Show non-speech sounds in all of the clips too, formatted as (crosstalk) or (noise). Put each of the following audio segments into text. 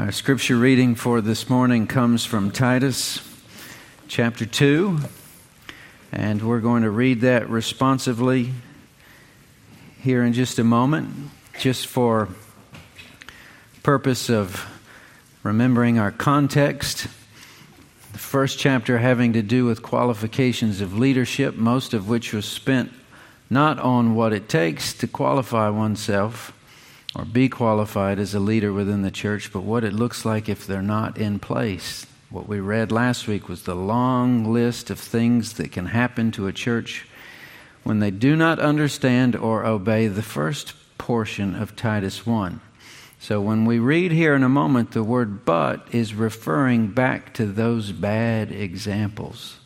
Our scripture reading for this morning comes from Titus chapter 2, and we're going to read that responsively here in just a moment, just for purpose of remembering our context. The first chapter having to do with qualifications of leadership, most of which was spent not on what it takes to qualify oneself or be qualified as a leader within the church, but what it looks like if they're not in place. What we read last week was the long list of things that can happen to a church when they do not understand or obey the first portion of Titus 1. So when we read here in a moment, the word but is referring back to those bad examples.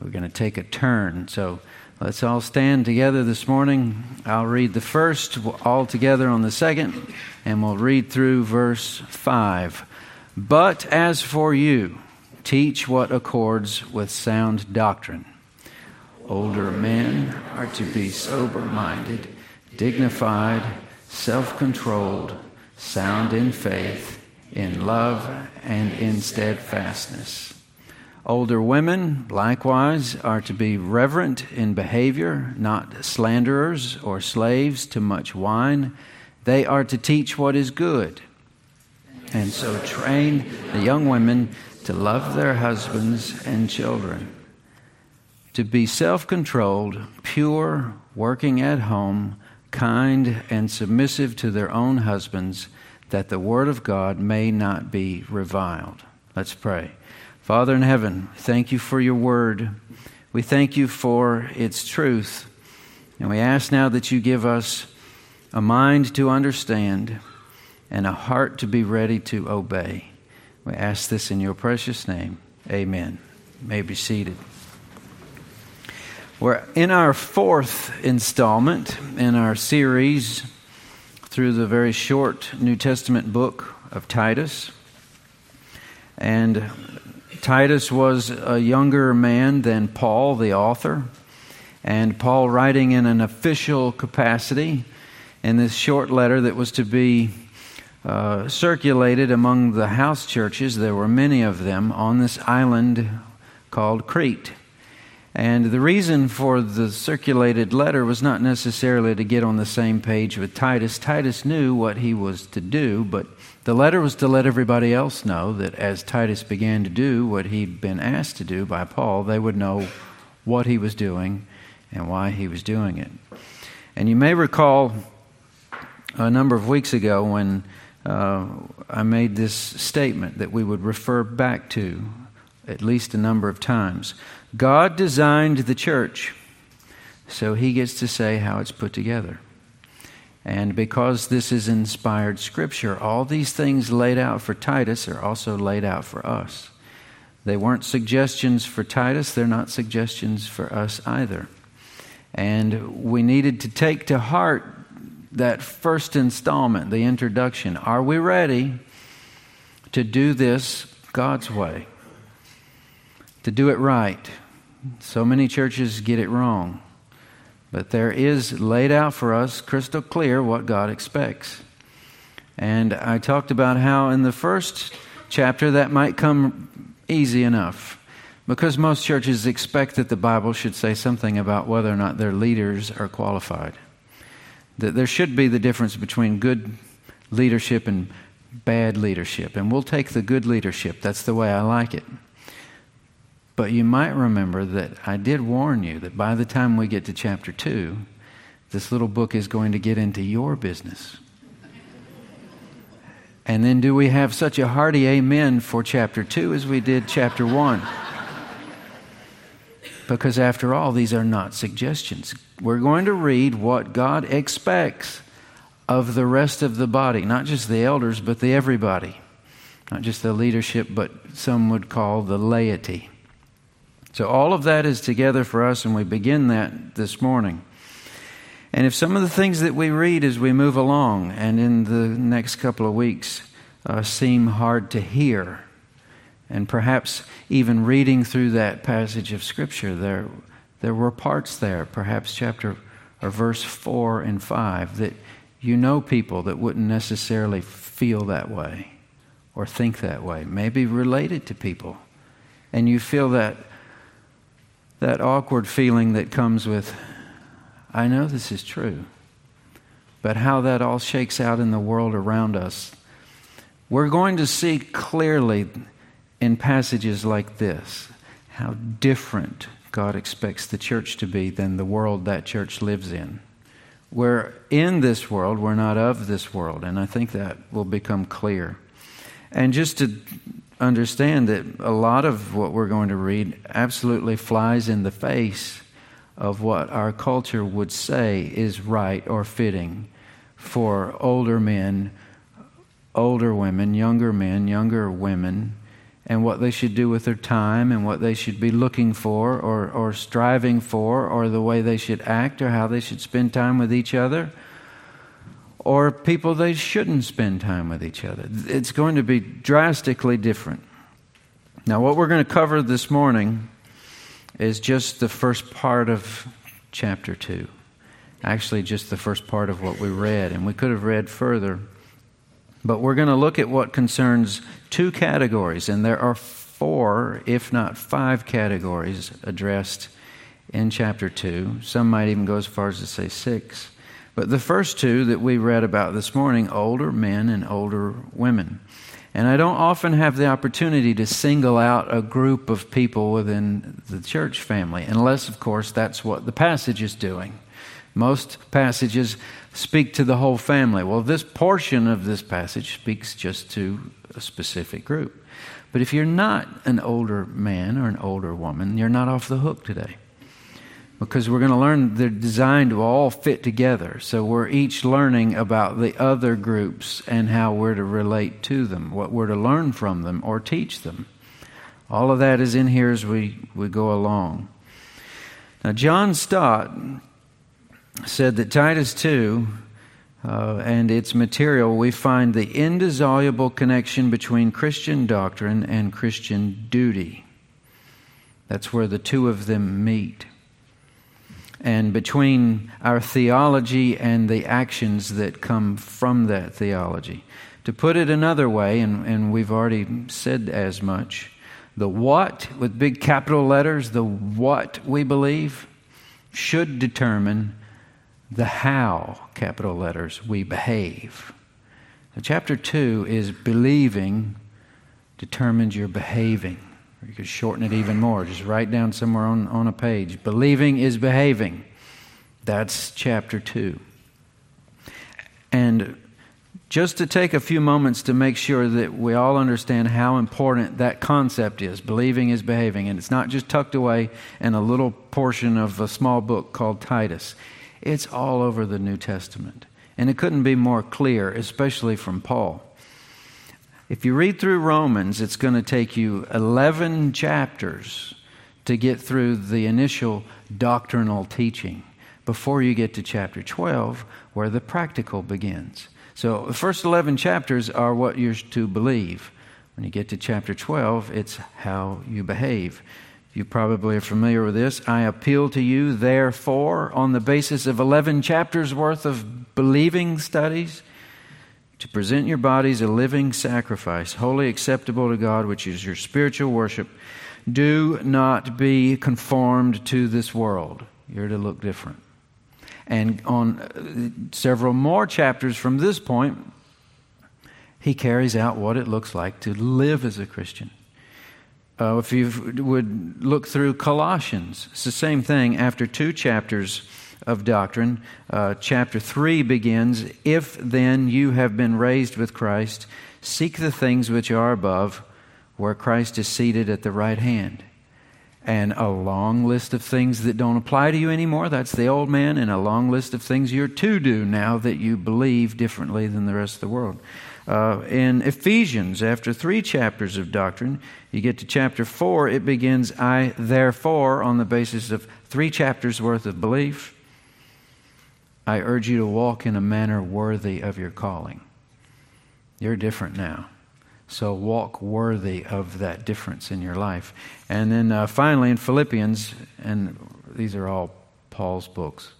We're going to take a turn. So Let's all stand together this morning. I'll read the first, all together on the second, and we'll read through verse 5. But as for you, teach what accords with sound doctrine. Older men are to be sober minded, dignified, self controlled, sound in faith, in love, and in steadfastness. Older women, likewise, are to be reverent in behavior, not slanderers or slaves to much wine. They are to teach what is good. And so train the young women to love their husbands and children, to be self controlled, pure, working at home, kind, and submissive to their own husbands, that the word of God may not be reviled. Let's pray. Father in heaven, thank you for your word. We thank you for its truth. And we ask now that you give us a mind to understand and a heart to be ready to obey. We ask this in your precious name. Amen. You may be seated. We're in our fourth installment in our series through the very short New Testament book of Titus. And Titus was a younger man than Paul, the author, and Paul, writing in an official capacity in this short letter that was to be uh, circulated among the house churches, there were many of them on this island called Crete. And the reason for the circulated letter was not necessarily to get on the same page with Titus. Titus knew what he was to do, but the letter was to let everybody else know that as Titus began to do what he'd been asked to do by Paul, they would know what he was doing and why he was doing it. And you may recall a number of weeks ago when uh, I made this statement that we would refer back to at least a number of times. God designed the church, so he gets to say how it's put together. And because this is inspired scripture, all these things laid out for Titus are also laid out for us. They weren't suggestions for Titus, they're not suggestions for us either. And we needed to take to heart that first installment, the introduction. Are we ready to do this God's way? To do it right? So many churches get it wrong. But there is laid out for us crystal clear what God expects. And I talked about how in the first chapter that might come easy enough because most churches expect that the Bible should say something about whether or not their leaders are qualified. That there should be the difference between good leadership and bad leadership. And we'll take the good leadership. That's the way I like it. But you might remember that I did warn you that by the time we get to chapter 2, this little book is going to get into your business. And then, do we have such a hearty amen for chapter 2 as we did chapter 1? Because, after all, these are not suggestions. We're going to read what God expects of the rest of the body, not just the elders, but the everybody. Not just the leadership, but some would call the laity. So, all of that is together for us, and we begin that this morning. And if some of the things that we read as we move along and in the next couple of weeks uh, seem hard to hear, and perhaps even reading through that passage of Scripture, there, there were parts there, perhaps chapter or verse 4 and 5, that you know people that wouldn't necessarily feel that way or think that way, maybe related to people. And you feel that, that awkward feeling that comes with, I know this is true, but how that all shakes out in the world around us. We're going to see clearly in passages like this how different God expects the church to be than the world that church lives in. We're in this world, we're not of this world, and I think that will become clear. And just to understand that a lot of what we're going to read absolutely flies in the face of what our culture would say is right or fitting for older men, older women, younger men, younger women, and what they should do with their time and what they should be looking for or, or striving for or the way they should act or how they should spend time with each other or people they shouldn't spend time with each other. It's going to be drastically different. Now, what we're going to cover this morning is just the first part of chapter 2. Actually, just the first part of what we read, and we could have read further. But we're going to look at what concerns two categories, and there are four, if not five, categories addressed in chapter 2. Some might even go as far as to say six. But the first two that we read about this morning older men and older women. And I don't often have the opportunity to single out a group of people within the church family, unless, of course, that's what the passage is doing. Most passages speak to the whole family. Well, this portion of this passage speaks just to a specific group. But if you're not an older man or an older woman, you're not off the hook today because we're going to learn they're designed to all fit together. So we're each learning about the other groups and how we're to relate to them, what we're to learn from them or teach them. All of that is in here as we, we go along. Now, John Stott said that Titus 2 uh, and its material, we find the indissoluble connection between Christian doctrine and Christian duty. That's where the two of them meet and between our theology and the actions that come from that theology. To put it another way, and, and we've already said as much, the what, with big capital letters, the what we believe, should determine the how, capital letters, we behave. Chapter 2 is believing determines your behaving. You could shorten it even more. Just write down somewhere on, on a page. Believing is behaving. That's chapter 2. And just to take a few moments to make sure that we all understand how important that concept is believing is behaving. And it's not just tucked away in a little portion of a small book called Titus, it's all over the New Testament. And it couldn't be more clear, especially from Paul. If you read through Romans, it's going to take you 11 chapters to get through the initial doctrinal teaching before you get to chapter 12, where the practical begins. So the first 11 chapters are what you're to believe. When you get to chapter 12, it's how you behave. You probably are familiar with this. I appeal to you, therefore, on the basis of 11 chapters worth of believing studies to present your bodies a living sacrifice, wholly acceptable to God, which is your spiritual worship. Do not be conformed to this world. You're to look different. And on uh, several more chapters from this point, he carries out what it looks like to live as a Christian. Uh, if you would look through Colossians, it's the same thing. After two chapters of doctrine. Uh, chapter 3 begins If then you have been raised with Christ, seek the things which are above, where Christ is seated at the right hand. And a long list of things that don't apply to you anymore. That's the old man, and a long list of things you're to do now that you believe differently than the rest of the world. Uh, in Ephesians, after three chapters of doctrine, you get to chapter four, it begins, I therefore, on the basis of three chapters worth of belief, I urge you to walk in a manner worthy of your calling. You're different now. So walk worthy of that difference in your life. And then uh, finally in Philippians, and these are all Paul's books.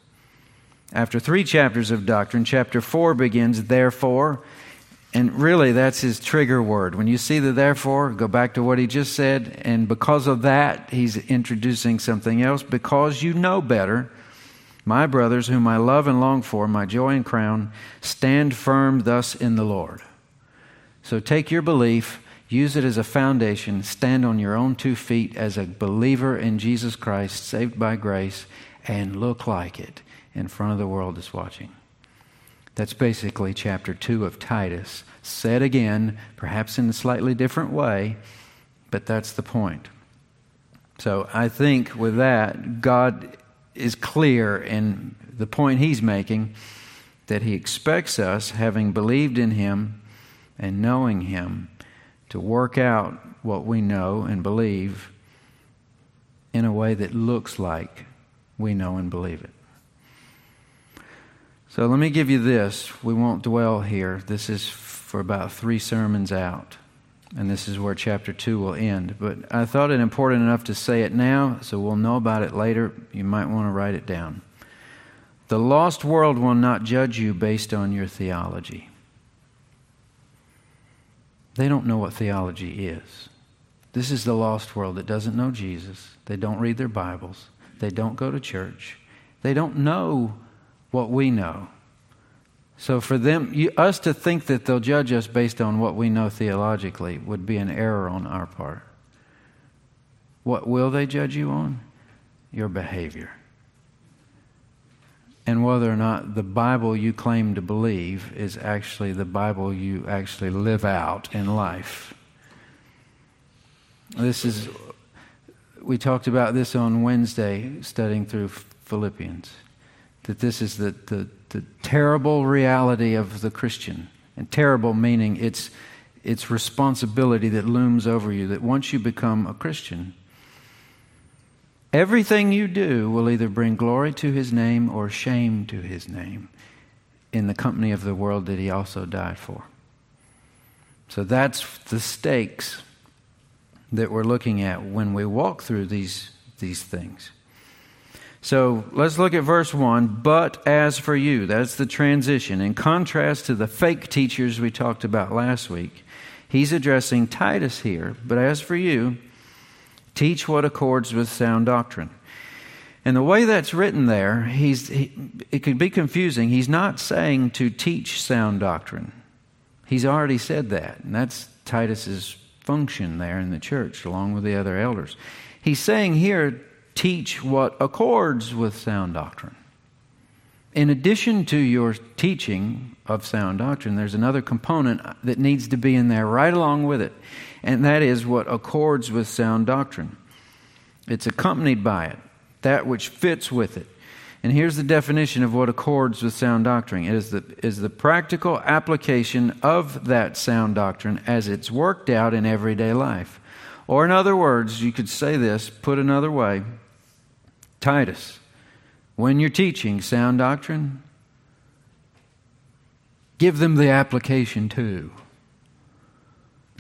After three chapters of doctrine, chapter 4 begins, therefore, And really, that's his trigger word. When you see the therefore, go back to what he just said. And because of that, he's introducing something else. Because you know better, my brothers, whom I love and long for, my joy and crown, stand firm thus in the Lord. So take your belief, use it as a foundation, stand on your own two feet as a believer in Jesus Christ, saved by grace, and look like it in front of the world that's watching. That's basically chapter 2 of Titus. Said again, perhaps in a slightly different way, but that's the point. So I think with that, God is clear in the point he's making that he expects us, having believed in him and knowing him, to work out what we know and believe in a way that looks like we know and believe it. So let me give you this. We won't dwell here. This is for about three sermons out. And this is where chapter 2 will end. But I thought it important enough to say it now, so we'll know about it later. You might want to write it down. The lost world will not judge you based on your theology. They don't know what theology is. This is the lost world that doesn't know Jesus. They don't read their Bibles. They don't go to church. They don't know what we know. So for them, you, us to think that they'll judge us based on what we know theologically would be an error on our part. What will they judge you on? Your behavior. And whether or not the Bible you claim to believe is actually the Bible you actually live out in life. This is, we talked about this on Wednesday studying through Philippians that this is the, the, the terrible reality of the Christian. And terrible meaning it's, it's responsibility that looms over you, that once you become a Christian, everything you do will either bring glory to his name or shame to his name in the company of the world that he also died for. So that's the stakes that we're looking at when we walk through these, these things. So let's look at verse 1. But as for you, that's the transition. In contrast to the fake teachers we talked about last week, he's addressing Titus here. But as for you, teach what accords with sound doctrine. And the way that's written there, he's, he, it could be confusing. He's not saying to teach sound doctrine. He's already said that. And that's Titus's function there in the church, along with the other elders. He's saying here teach what accords with sound doctrine. In addition to your teaching of sound doctrine, there's another component that needs to be in there right along with it, and that is what accords with sound doctrine. It's accompanied by it, that which fits with it. And here's the definition of what accords with sound doctrine it is the, is the practical application of that sound doctrine as it's worked out in everyday life. Or, in other words, you could say this, put another way Titus, when you're teaching sound doctrine, give them the application too.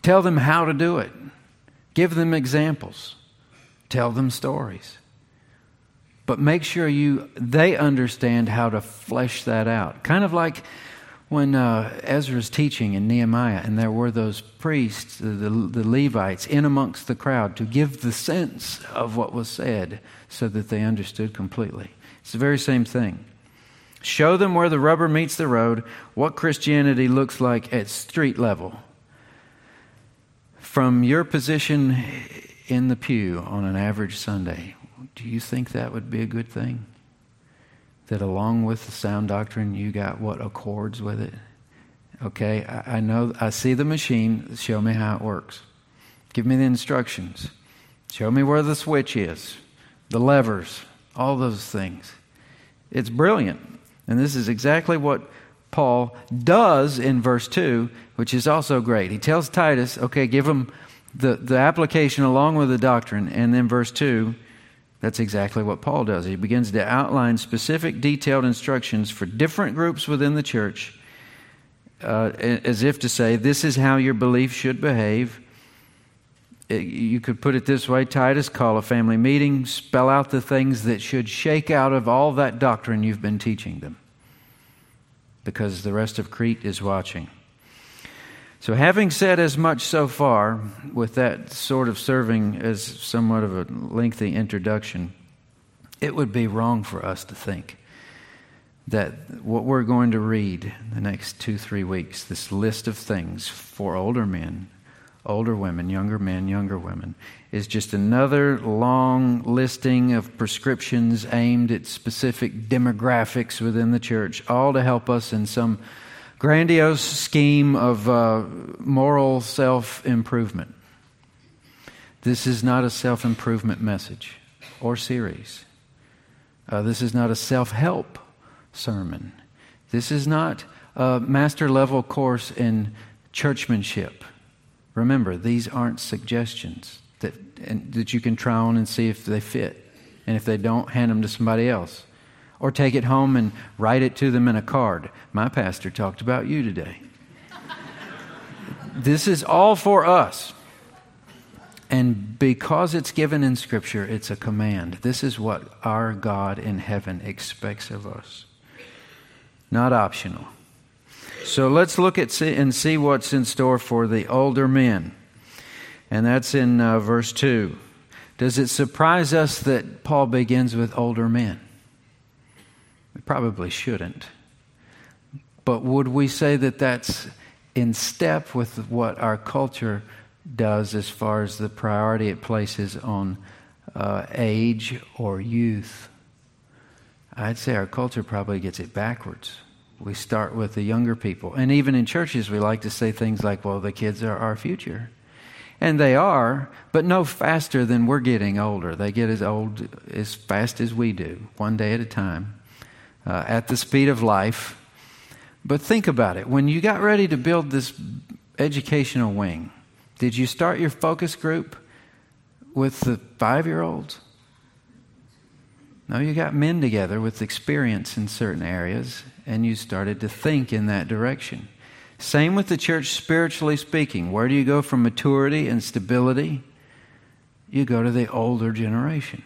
Tell them how to do it. Give them examples. Tell them stories. But make sure you they understand how to flesh that out. Kind of like when uh, Ezra's teaching in Nehemiah, and there were those priests, the, the, the, Levites, in amongst the crowd to give the sense of what was said so that they understood completely. It's the very same thing. Show them where the rubber meets the road, what Christianity looks like at street level. From your position in the pew on an average Sunday, do you think that would be a good thing? That along with the sound doctrine, you got what accords with it. Okay, I, know, I see the machine. Show me how it works. Give me the instructions. Show me where the switch is, the levers, all those things. It's brilliant. And this is exactly what Paul does in verse 2, which is also great. He tells Titus, okay, give him the, the application along with the doctrine. And then verse 2, that's exactly what Paul does. He begins to outline specific, detailed instructions for different groups within the church, uh, as if to say, this is how your belief should behave. It, you could put it this way Titus, call a family meeting, spell out the things that should shake out of all that doctrine you've been teaching them, because the rest of Crete is watching. So, having said as much so far, with that sort of serving as somewhat of a lengthy introduction, it would be wrong for us to think that what we're going to read the next two, three weeks, this list of things for older men, older women, younger men, younger women, is just another long listing of prescriptions aimed at specific demographics within the church, all to help us in some grandiose scheme of uh, moral self improvement. This is not a self improvement message or series. Uh, this is not a self help sermon. This is not a master level course in churchmanship. Remember, these aren't suggestions that, and, that you can try on and see if they fit. And if they don't, hand them to somebody else. Or take it home and write it to them in a card. My pastor talked about you today. this is all for us. And because it's given in Scripture, it's a command. This is what our God in heaven expects of us not optional. So let's look at see, and see what's in store for the older men. And that's in uh, verse 2. Does it surprise us that Paul begins with older men? We probably shouldn't. But would we say that that's in step with what our culture does as far as the priority it places on uh, age or youth? I'd say our culture probably gets it backwards. We start with the younger people. And even in churches, we like to say things like, well, the kids are our future. And they are, but no faster than we're getting older. They get as old as fast as we do, one day at a time, uh, at the speed of life. But think about it. When you got ready to build this educational wing, did you start your focus group with the five year olds? No, you got men together with experience in certain areas, and you started to think in that direction. Same with the church, spiritually speaking. Where do you go from maturity and stability? You go to the older generation.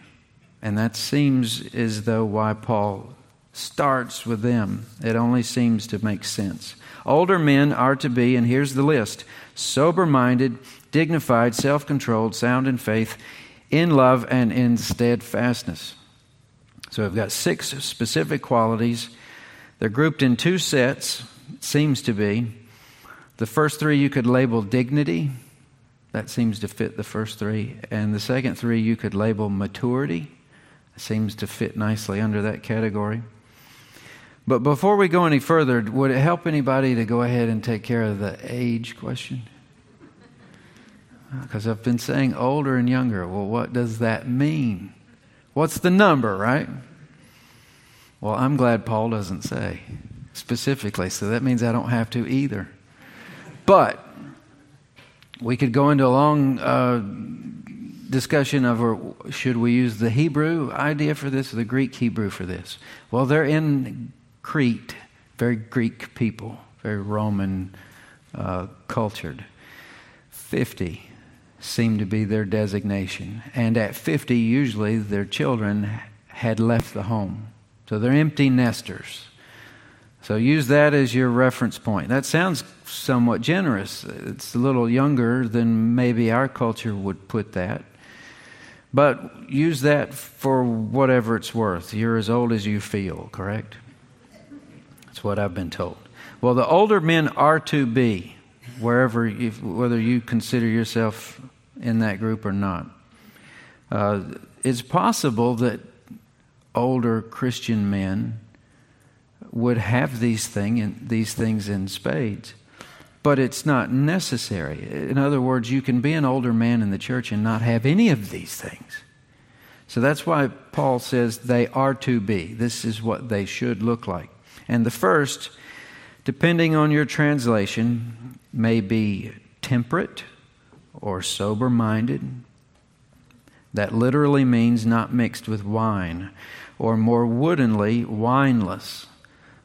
And that seems as though why Paul starts with them. It only seems to make sense. Older men are to be, and here's the list sober minded, dignified, self controlled, sound in faith, in love, and in steadfastness. So we've got six specific qualities. They're grouped in two sets, it seems to be. The first three you could label dignity. That seems to fit the first three. And the second three you could label maturity. It seems to fit nicely under that category. But before we go any further, would it help anybody to go ahead and take care of the age question? Because I've been saying older and younger. Well, what does that mean? What's the number, right? Well, I'm glad Paul doesn't say specifically, so that means I don't have to either. But we could go into a long uh, discussion of or should we use the Hebrew idea for this or the Greek Hebrew for this? Well, they're in Crete, very Greek people, very Roman uh, cultured. 50 seemed to be their designation. And at 50, usually their children had left the home. So they're empty nesters. So use that as your reference point. That sounds somewhat generous. It's a little younger than maybe our culture would put that. But use that for whatever it's worth. You're as old as you feel, correct? That's what I've been told. Well, the older men are to be, wherever, whether you consider yourself in that group or not. Uh, it's possible that older Christian men would have these, thing in, these things in spades, but it's not necessary. In other words, you can be an older man in the church and not have any of these things. So that's why Paul says they are to be. This is what they should look like. And the first, depending on your translation, may be temperate or sober minded. That literally means not mixed with wine, or more woodenly, wineless.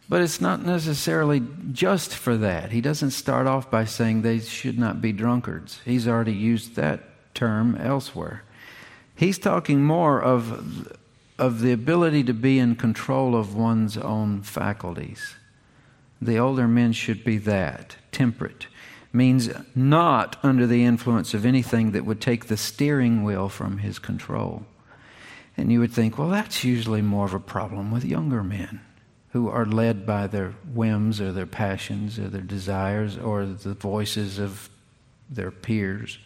But it's not necessarily just for that. He doesn't start off by saying they should not be drunkards. He's already used that term elsewhere. He's talking more of, of the ability to be in control of one's own faculties. The older men should be that temperate, means not under the influence of anything that would take the steering wheel from his control. And you would think, well, that's usually more of a problem with younger men who are led by their whims or their passions or their desires or the voices of their peers.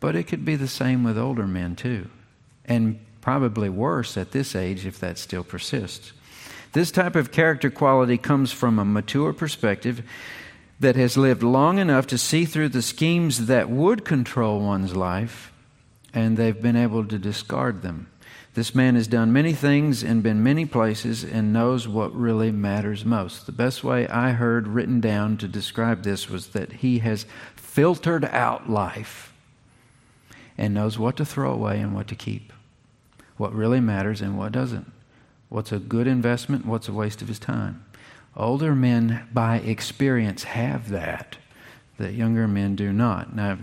But it could be the same with older men, too. And probably worse at this age if that still persists. This type of character quality comes from a mature perspective that has lived long enough to see through the schemes that would control one's life, and they've been able to discard them. This man has done many things and been many places and knows what really matters most. The best way I heard written down to describe this was that he has filtered out life and knows what to throw away and what to keep, what really matters and what doesn't, what's a good investment, what's a waste of his time. Older men, by experience, have that, that younger men do not. Now,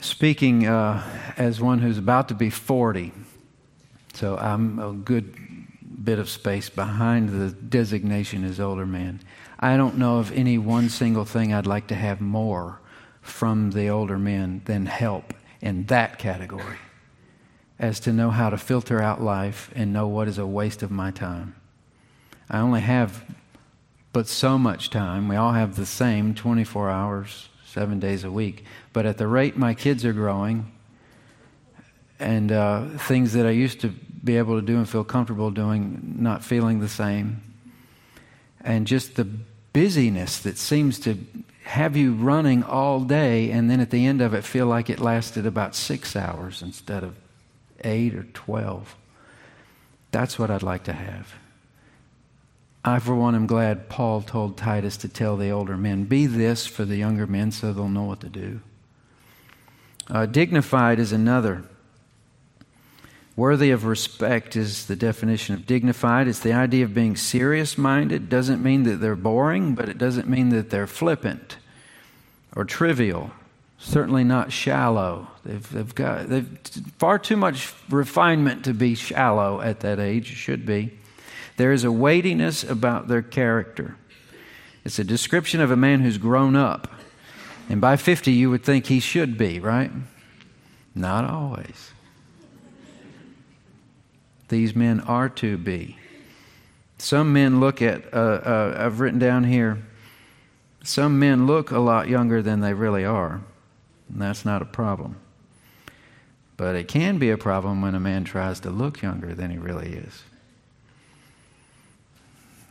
speaking uh, as one who's about to be 40, so I'm a good bit of space behind the designation as older man. I don't know of any one single thing I'd like to have more from the older men than help in that category, as to know how to filter out life and know what is a waste of my time. I only have but so much time. We all have the same 24 hours, seven days a week. But at the rate my kids are growing, and uh, things that I used to be able to do and feel comfortable doing, not feeling the same, and just the busyness that seems to have you running all day, and then at the end of it, feel like it lasted about six hours instead of eight or 12. That's what I'd like to have. I, for one, am glad Paul told Titus to tell the older men, be this for the younger men so they'll know what to do. Uh, dignified is another. Worthy of respect is the definition of dignified. It's the idea of being serious minded. Doesn't mean that they're boring, but it doesn't mean that they're flippant or trivial. Certainly not shallow. They've, they've got they've far too much refinement to be shallow at that age. Should be. There is a weightiness about their character. It's a description of a man who's grown up. And by 50, you would think he should be, right? Not always. These men are to be. Some men look at, uh, uh, I've written down here, some men look a lot younger than they really are. And that's not a problem. But it can be a problem when a man tries to look younger than he really is.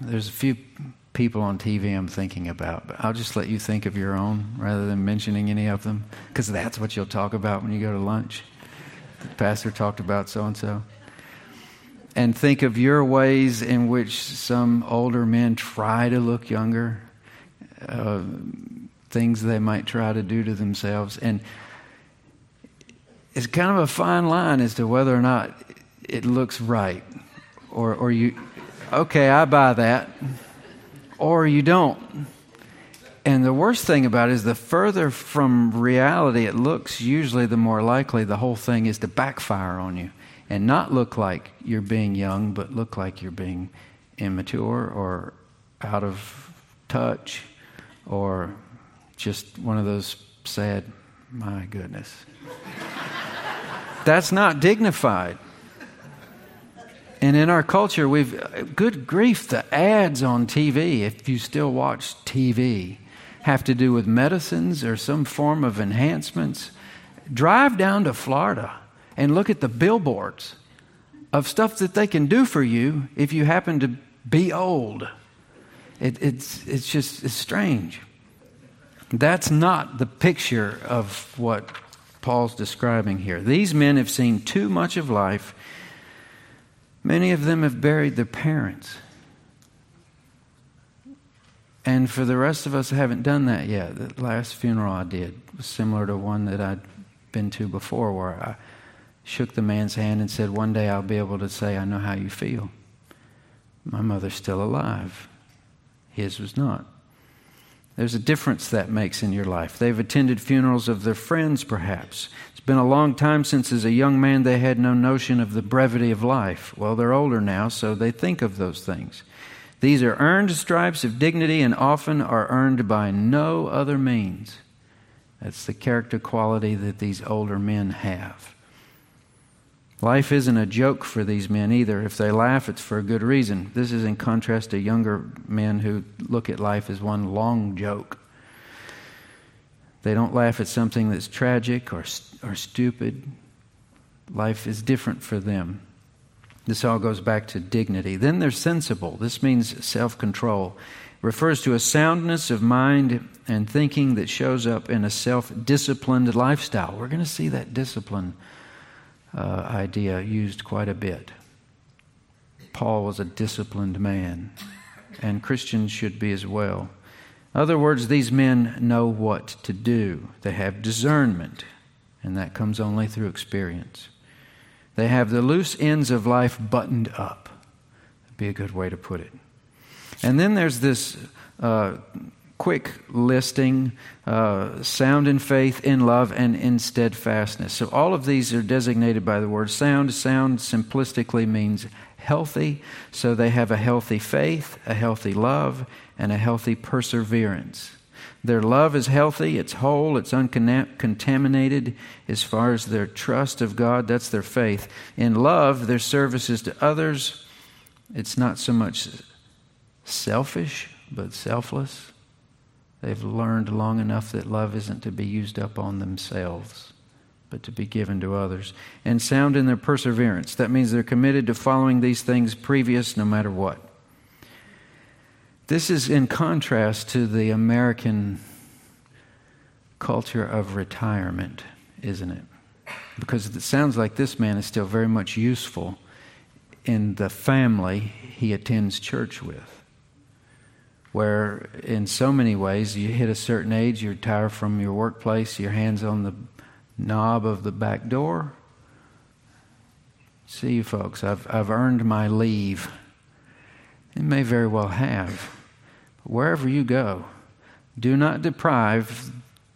There's a few people on TV I'm thinking about, but I'll just let you think of your own rather than mentioning any of them, because that's what you'll talk about when you go to lunch. The pastor talked about so and so. And think of your ways in which some older men try to look younger, uh, things they might try to do to themselves. And it's kind of a fine line as to whether or not it looks right or, or you okay, I buy that, or you don't. And the worst thing about it is the further from reality it looks, usually the more likely the whole thing is to backfire on you and not look like you're being young, but look like you're being immature or out of touch or just one of those sad, my goodness. That's not dignified. And in our culture, we've, good grief, the ads on TV, if you still watch TV, have to do with medicines or some form of enhancements. Drive down to Florida and look at the billboards of stuff that they can do for you if you happen to be old. It, it's, it's just it's strange. That's not the picture of what Paul's describing here. These men have seen too much of life Many of them have buried their parents. And for the rest of us, I haven't done that yet. The last funeral I did was similar to one that I'd been to before, where I shook the man's hand and said, One day I'll be able to say, I know how you feel. My mother's still alive, his was not. There's a difference that makes in your life. They've attended funerals of their friends, perhaps It's been a long time since, as a young man, they had no notion of the brevity of life. Well, they're older now, so they think of those things. These are earned stripes of dignity and often are earned by no other means. That's the character quality that these older men have. Life isn't a joke for these men either. If they laugh, it's for a good reason. This is in contrast to younger men who look at life as one long joke. They don't laugh at something that's tragic or, or stupid. Life is different for them. This all goes back to dignity. Then they're sensible. This means self control. Refers to a soundness of mind and thinking that shows up in a self disciplined lifestyle. We're going to see that discipline uh, idea used quite a bit. Paul was a disciplined man, and Christians should be as well. In other words, these men know what to do. They have discernment, and that comes only through experience. They have the loose ends of life buttoned up. That'd be a good way to put it. And then there's this uh, quick listing uh, sound in faith, in love, and in steadfastness. So all of these are designated by the word sound. Sound simplistically means healthy. So they have a healthy faith, a healthy love, and a healthy perseverance. Their love is healthy, it's whole, it's uncontaminated as far as their trust of God. That's their faith. In love, their services to others, it's not so much selfish, but selfless. They've learned long enough that love isn't to be used up on themselves, but to be given to others. And sound in their perseverance. That means they're committed to following these things previous no matter what. This is in contrast to the American culture of retirement, isn't it? Because it sounds like this man is still very much useful in the family he attends church with. Where, in so many ways, you hit a certain age, you retire from your workplace, your hands on the knob of the back door. See you folks, I've, I've earned my leave. It may very well have But wherever you go, do not deprive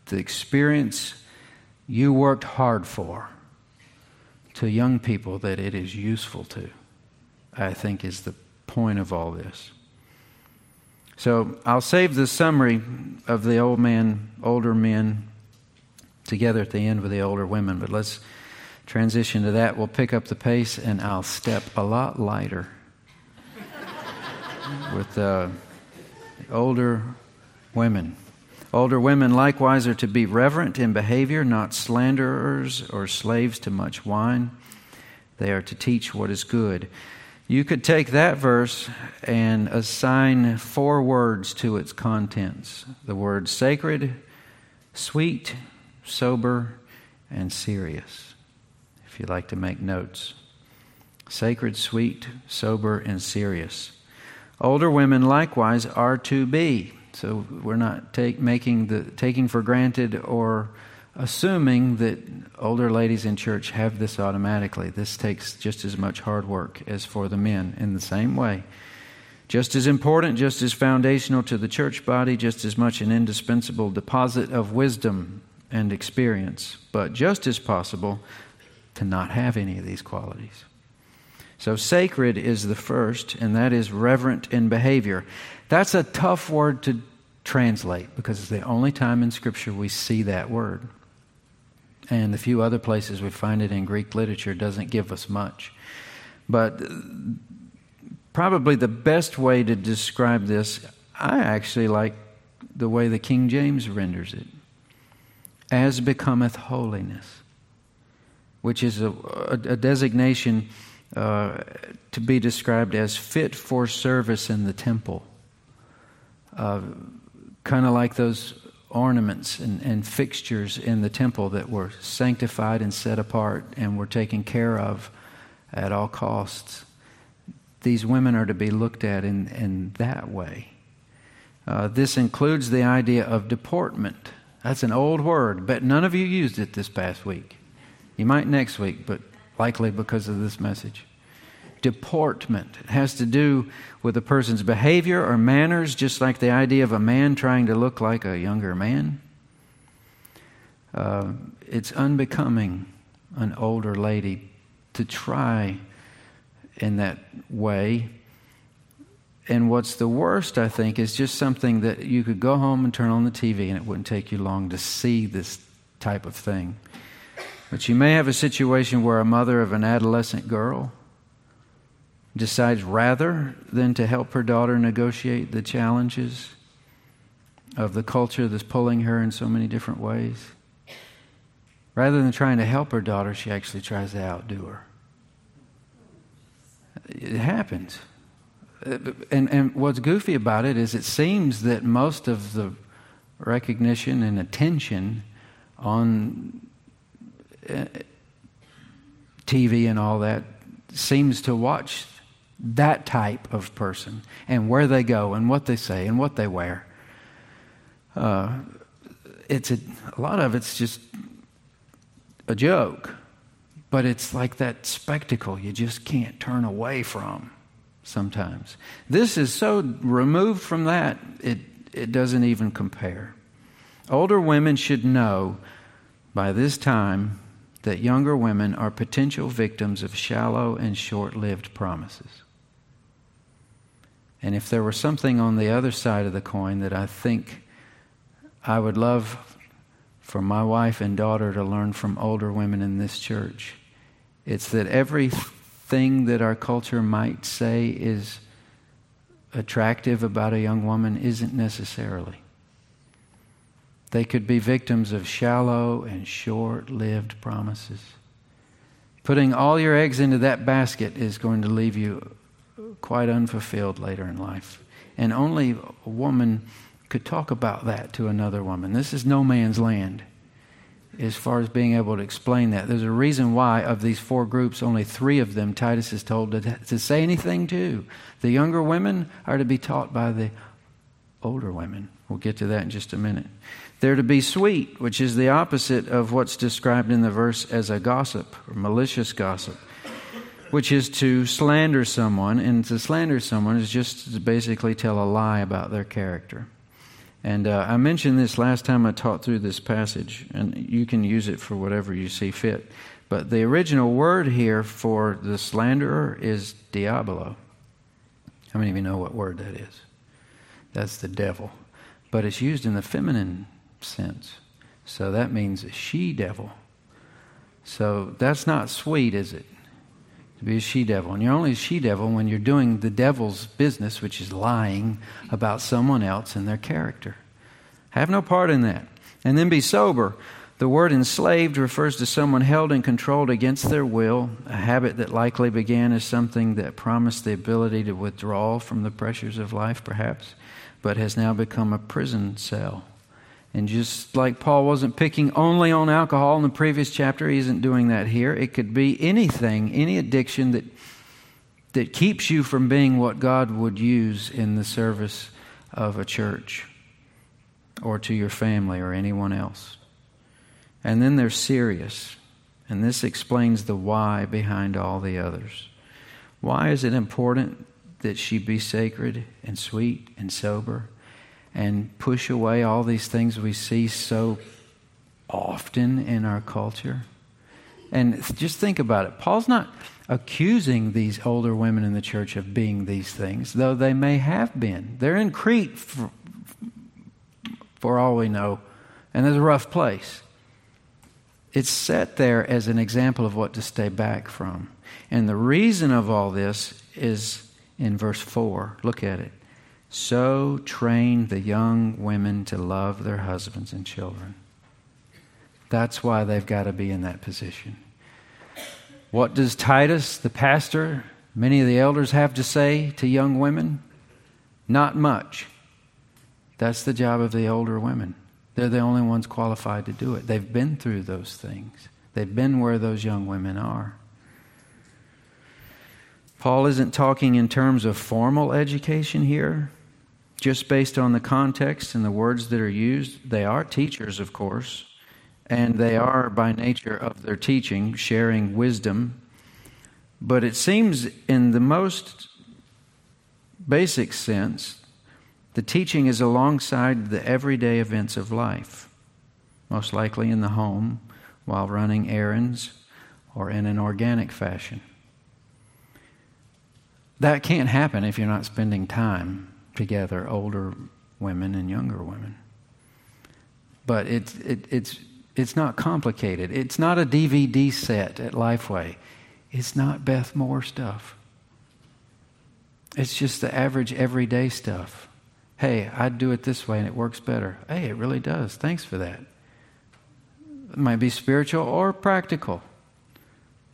the experience you worked hard for to young people that it is useful to, I think is the point of all this. So I'll save the summary of the old man, older men together at the end with the older women, but let's transition to that. We'll pick up the pace and I'll step a lot lighter (laughs) with. Uh, older women. Older women likewise are to be reverent in behavior, not slanderers or slaves to much wine. They are to teach what is good. You could take that verse and assign four words to its contents the words sacred, sweet, sober, and serious, if you'd like to make notes. Sacred, sweet, sober, and serious. Older women likewise are to be. So we're not take, making the, taking for granted or assuming that older ladies in church have this automatically. This takes just as much hard work as for the men in the same way. Just as important, just as foundational to the church body, just as much an indispensable deposit of wisdom and experience, but just as possible to not have any of these qualities. So, sacred is the first, and that is reverent in behavior. That's a tough word to translate because it's the only time in Scripture we see that word. And the few other places we find it in Greek literature doesn't give us much. But probably the best way to describe this, I actually like the way the King James renders it as becometh holiness, which is a, a, designation uh, to be described as fit for service in the temple. Uh, kind of like those ornaments and, and, fixtures in the temple that were sanctified and set apart and were taken care of at all costs. These women are to be looked at in, in that way. Uh, this includes the idea of deportment. That's an old word, but none of you used it this past week. You might next week, but likely because of this message. Deportment it has to do with a person's behavior or manners, just like the idea of a man trying to look like a younger man. Uh, it's unbecoming an older lady to try in that way. and what's the worst, I think, is just something that you could go home and turn on the TV and it wouldn't take you long to see this type of thing. But you may have a situation where a mother of an adolescent girl decides rather than to help her daughter negotiate the challenges of the culture that's pulling her in so many different ways, rather than trying to help her daughter, she actually tries to outdo her. It happens. And, and what's goofy about it is it seems that most of the recognition and attention on uh, TV and all that seems to watch that type of person and where they go and what they say and what they wear. Uh, it's a, a lot of it's just a joke, but it's like that spectacle you just can't turn away from sometimes. This is so removed from that, it, it doesn't even compare. Older women should know by this time that younger women are potential victims of shallow and short lived promises. And if there were something on the other side of the coin that I think I would love for my wife and daughter to learn from older women in this church, it's that everything that our culture might say is attractive about a young woman isn't necessarily. They could be victims of shallow and short lived promises. Putting all your eggs into that basket is going to leave you quite unfulfilled later in life. And only a woman could talk about that to another woman. This is no man's land as far as being able to explain that. There's a reason why, of these four groups, only three of them Titus is told to, to say anything to. The younger women are to be taught by the older women. We'll get to that in just a minute. They're to be sweet, which is the opposite of what's described in the verse as a gossip or malicious gossip, which is to slander someone. And to slander someone is just to basically tell a lie about their character. And uh, I mentioned this last time I taught through this passage, and you can use it for whatever you see fit. But the original word here for the slanderer is diabolo. How many of you know what word that is? That's the devil. But it's used in the feminine sense. So that means a she devil. So that's not sweet, is it? To be a she devil. And you're only a she devil when you're doing the devil's business, which is lying about someone else and their character. Have no part in that. And then be sober. The word enslaved refers to someone held and controlled against their will, a habit that likely began as something that promised the ability to withdraw from the pressures of life, perhaps, but has now become a prison cell. And just like Paul wasn't picking only on alcohol in the previous chapter, he isn't doing that here. It could be anything, any addiction that, that keeps you from being what God would use in the service of a church or to your family or anyone else. And then they're serious. And this explains the why behind all the others. Why is it important that she be sacred and sweet and sober? And push away all these things we see so often in our culture. And just think about it. Paul's not accusing these older women in the church of being these things, though they may have been. They're in Crete for, for all we know, and it's a rough place. It's set there as an example of what to stay back from. And the reason of all this is in verse 4. Look at it. So train the young women to love their husbands and children. That's why they've got to be in that position. What does Titus, the pastor, many of the elders have to say to young women? Not much. That's the job of the older women. They're the only ones qualified to do it. They've been through those things, they've been where those young women are. Paul isn't talking in terms of formal education here just based on the context and the words that are used, they are teachers, of course, and they are by nature of their teaching sharing wisdom. But it seems, in the most basic sense, the teaching is alongside the everyday events of life, most likely in the home, while running errands, or in an organic fashion. that can't happen if you're not spending time together, older women and younger women. But it's, it, it's, it's not complicated. It's not a DVD set at Lifeway. It's not Beth Moore stuff. It's just the average everyday stuff. Hey, I do it this way and it works better. Hey, it really does. Thanks for that. It might be spiritual or practical.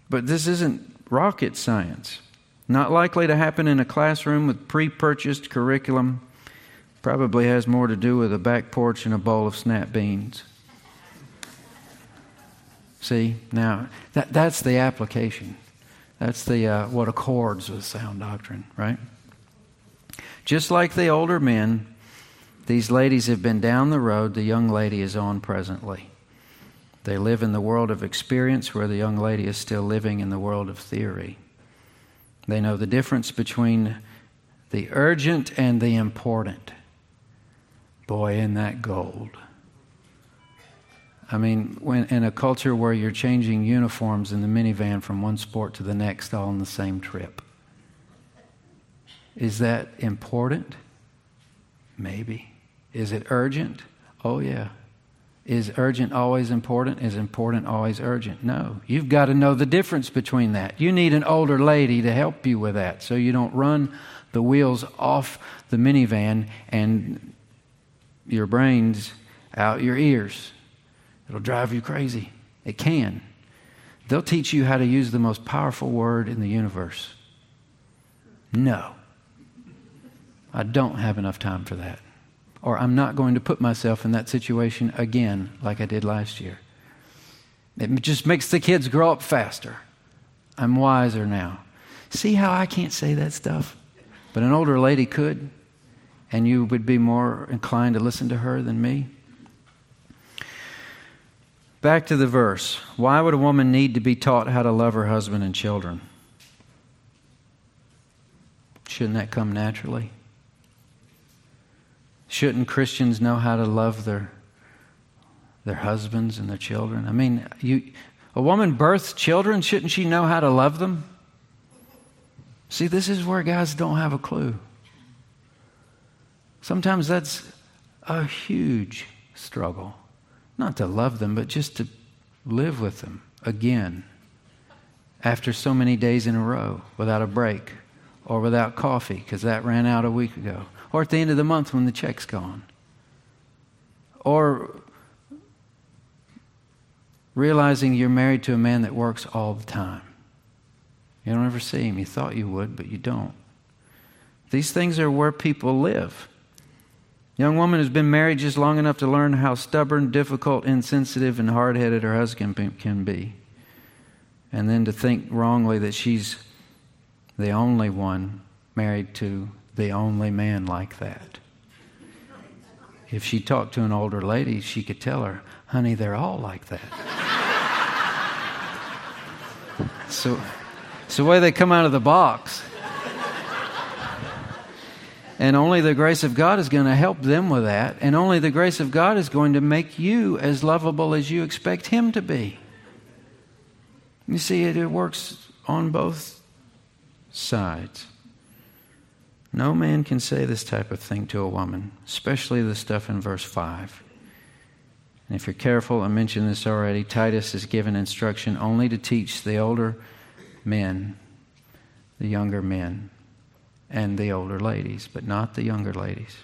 But this isn't rocket science. Not likely to happen in a classroom with pre purchased curriculum. Probably has more to do with a back porch and a bowl of snap beans. See, now that, that's the application. That's the uh, what accords with sound doctrine, right? Just like the older men, these ladies have been down the road the young lady is on presently. They live in the world of experience where the young lady is still living in the world of theory. They know the difference between the urgent and the important. Boy, in that gold. I mean, when, in a culture where you're changing uniforms in the minivan from one sport to the next all on the same trip. Is that important? Maybe. Is it urgent? Oh, yeah. Is urgent always important? Is important always urgent? No. You've got to know the difference between that. You need an older lady to help you with that so you don't run the wheels off the minivan and your brains out your ears. It'll drive you crazy. It can. They'll teach you how to use the most powerful word in the universe. No. I don't have enough time for that. Or I'm not going to put myself in that situation again like I did last year. It just makes the kids grow up faster. I'm wiser now. See how I can't say that stuff? But an older lady could, and you would be more inclined to listen to her than me? Back to the verse. Why would a woman need to be taught how to love her husband and children? Shouldn't that come naturally? Shouldn't Christians know how to love their, their husbands and their children? I mean, you, a woman births children, shouldn't she know how to love them? See, this is where guys don't have a clue. Sometimes that's a huge struggle. Not to love them, but just to live with them again after so many days in a row without a break or without coffee because that ran out a week ago or at the end of the month when the check's gone or realizing you're married to a man that works all the time. You don't ever see him. You thought you would, but you don't. These things are where people live. Young woman who's been married just long enough to learn how stubborn, difficult, insensitive, and hard headed her husband can be. And then to think wrongly that she's the only one married to the only man like that. If she talked to an older lady, she could tell her, honey, they're all like that. so it's the way they come out of the box. And only the grace of God is going to help them with that. And only the grace of God is going to make you as lovable as you expect Him to be. You see, it, it works on both sides. No man can say this type of thing to a woman, especially the stuff in verse 5. And if you're careful, I mentioned this already, Titus is given instruction only to teach the older men, the younger men and the older ladies, but not the younger ladies.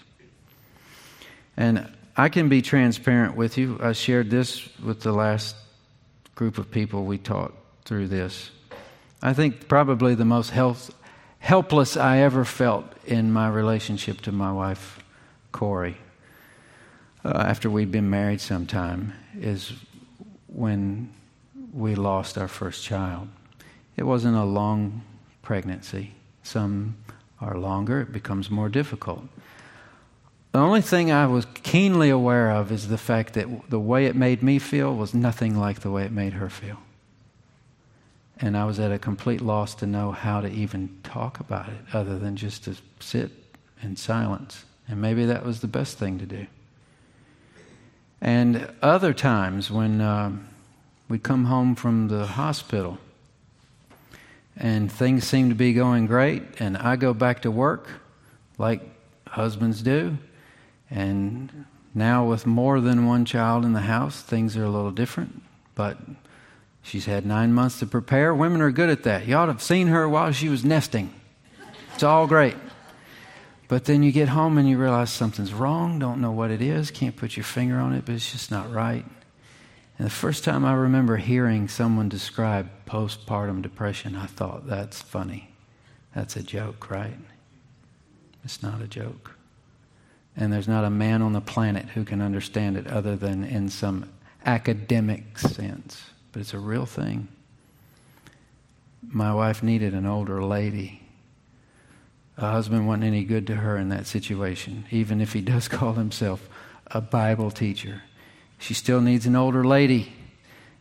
And I can be transparent with you. I shared this with the last group of people we taught through this. I think probably the most health, helpless I ever felt in my relationship to my wife, Corey, uh, after we'd been married some time, is when we lost our first child. It wasn't a long pregnancy. Some are longer, it becomes more difficult. The only thing I was keenly aware of is the fact that the way it made me feel was nothing like the way it made her feel. And I was at a complete loss to know how to even talk about it other than just to sit in silence. And maybe that was the best thing to do. And other times when uh, we come home from the hospital, and things seem to be going great, and I go back to work like husbands do. And now, with more than one child in the house, things are a little different. But she's had nine months to prepare. Women are good at that. You ought to have seen her while she was nesting. It's all great. But then you get home and you realize something's wrong, don't know what it is, can't put your finger on it, but it's just not right. And the first time I remember hearing someone describe postpartum depression, I thought, that's funny. That's a joke, right? It's not a joke. And there's not a man on the planet who can understand it other than in some academic sense. But it's a real thing. My wife needed an older lady. A husband wasn't any good to her in that situation, even if he does (laughs) call himself a Bible teacher. She still needs an older lady.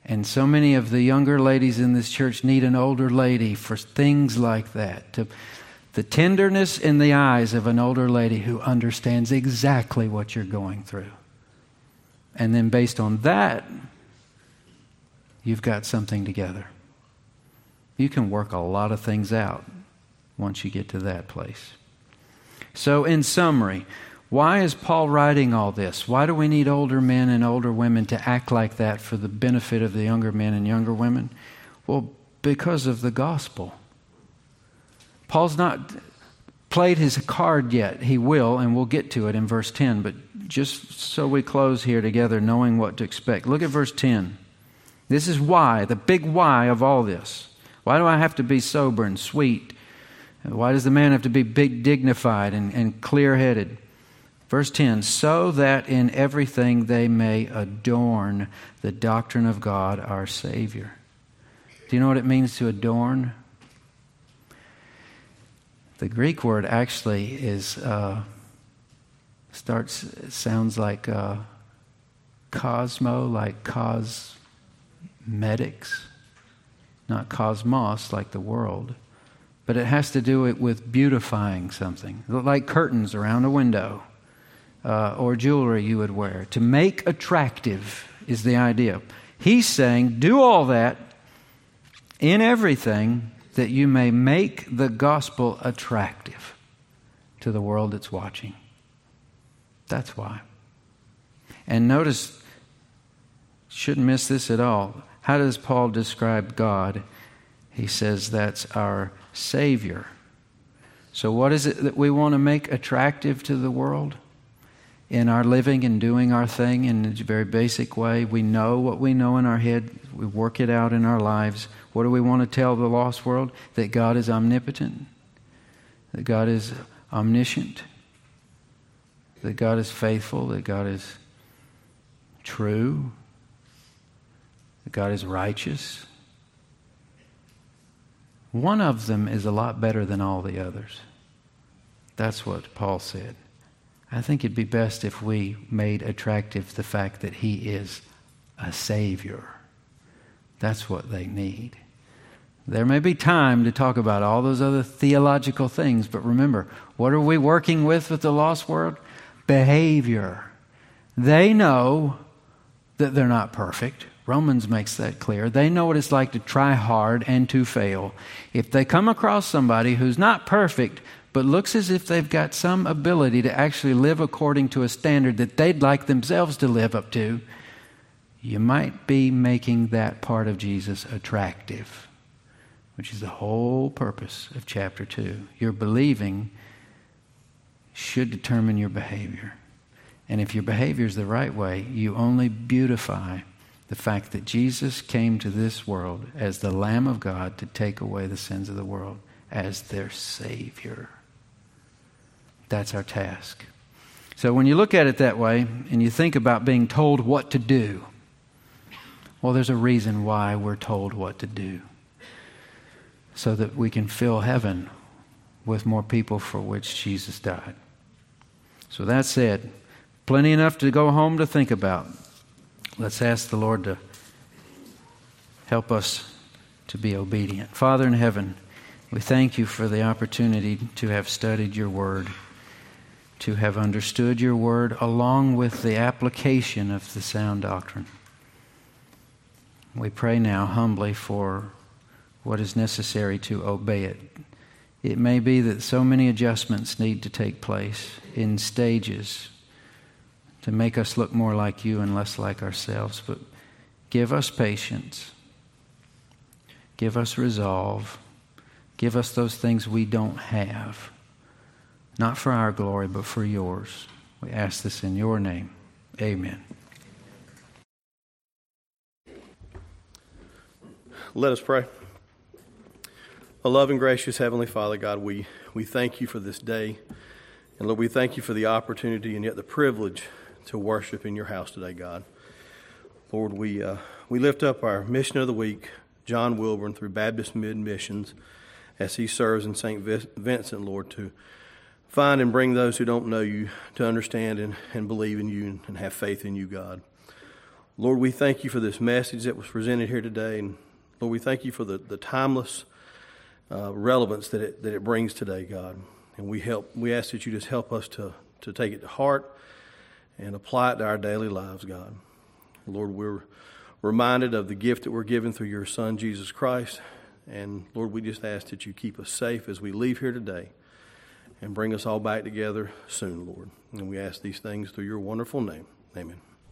And so many of the younger ladies in this church need an older lady for things like that. To, the tenderness in the eyes of an older lady who understands exactly what you're going through. And then, based on that, you've got something together. You can work a lot of things out once you get to that place. So, in summary, why is Paul writing all this? Why do we need older men and older women to act like that for the benefit of the younger men and younger women? Well, because of the gospel. Paul's not played his card yet. He will, and we'll get to it in verse 10. But just so we close here together, knowing what to expect, look at verse 10. This is why, the big why of all this. Why do I have to be sober and sweet? Why does the man have to be big, dignified and, and clear headed? Verse 10 so that in everything they may adorn the doctrine of God our Savior. Do you know what it means to adorn? The Greek word actually is uh, starts sounds like uh, cosmo, like cosmetics, not cosmos, like the world, but it has to do it with beautifying something, like curtains around a window uh, or jewelry you would wear. To make attractive is the idea. He's saying, do all that in everything that you may make the gospel attractive to the world that's watching. That's why. And notice, shouldn't miss this at all. How does Paul describe God? He says that's our Savior. So, what is it that we want to make attractive to the world? In our living and doing our thing in a very basic way, we know what we know in our head, we work it out in our lives. What do we want to tell the lost world? That God is omnipotent, that God is omniscient, that God is faithful, that God is true, God is righteous. One of them is a lot better than all the others. That's what Paul said. I think it'd be best if we made attractive the fact that he is a Savior. That's what they need. There may be time to talk about all those other theological things, but remember, what are we working with with the lost world? Behavior. They know that they're not perfect. Romans makes that clear. They know what it's like to try hard and to fail. If they come across somebody who's not perfect, but looks as if they've got some ability to actually live according to a standard that they'd like themselves to live up to, you might be making that part of Jesus attractive, which is the whole purpose of chapter 2. Your believing should determine your behavior. And if your behavior is the right way, you only beautify the fact that Jesus came to this world as the Lamb of God to take away the sins of the world as their Savior. That's our task. So when you look at it that way and you think about being told what to do, well, there's a reason why we're told what to do. So that we can fill heaven with more people for which Jesus died. So that said, plenty enough to go home to think about. Let's ask the Lord to help us to be obedient. Father in heaven, we thank you for the opportunity to have studied your word, to have understood your word along with the application of the sound doctrine. We pray now humbly for what is necessary to obey it. It may be that so many adjustments need to take place in stages to make us look more like you and less like ourselves. But give us patience, give us resolve, give us those things we don't have, not for our glory, but for yours. We ask this in your name. Amen. Let us pray. A loving, gracious Heavenly Father, God, we, we thank you for this day. And Lord, we thank you for the opportunity and yet the privilege to worship in your house today, God. Lord, we, uh, we lift up our mission of the week, John Wilburn, through Baptist Mid Missions, as he serves in St. Vincent, Lord, to find and bring those who don't know you to understand and, and believe in you and have faith in you, God. Lord, we thank you for this message that was presented here today. And Lord, we thank you for the, the timeless uh, relevance that it, that it brings today, God. And we help, we ask that you just help us to, to take it to heart and apply it to our daily lives, God. Lord, we're reminded of the gift that we're given through your Son, Jesus Christ. And Lord, we just ask that you keep us safe as we leave here today and bring us all back together soon, Lord. And we ask these things through your wonderful name. Amen.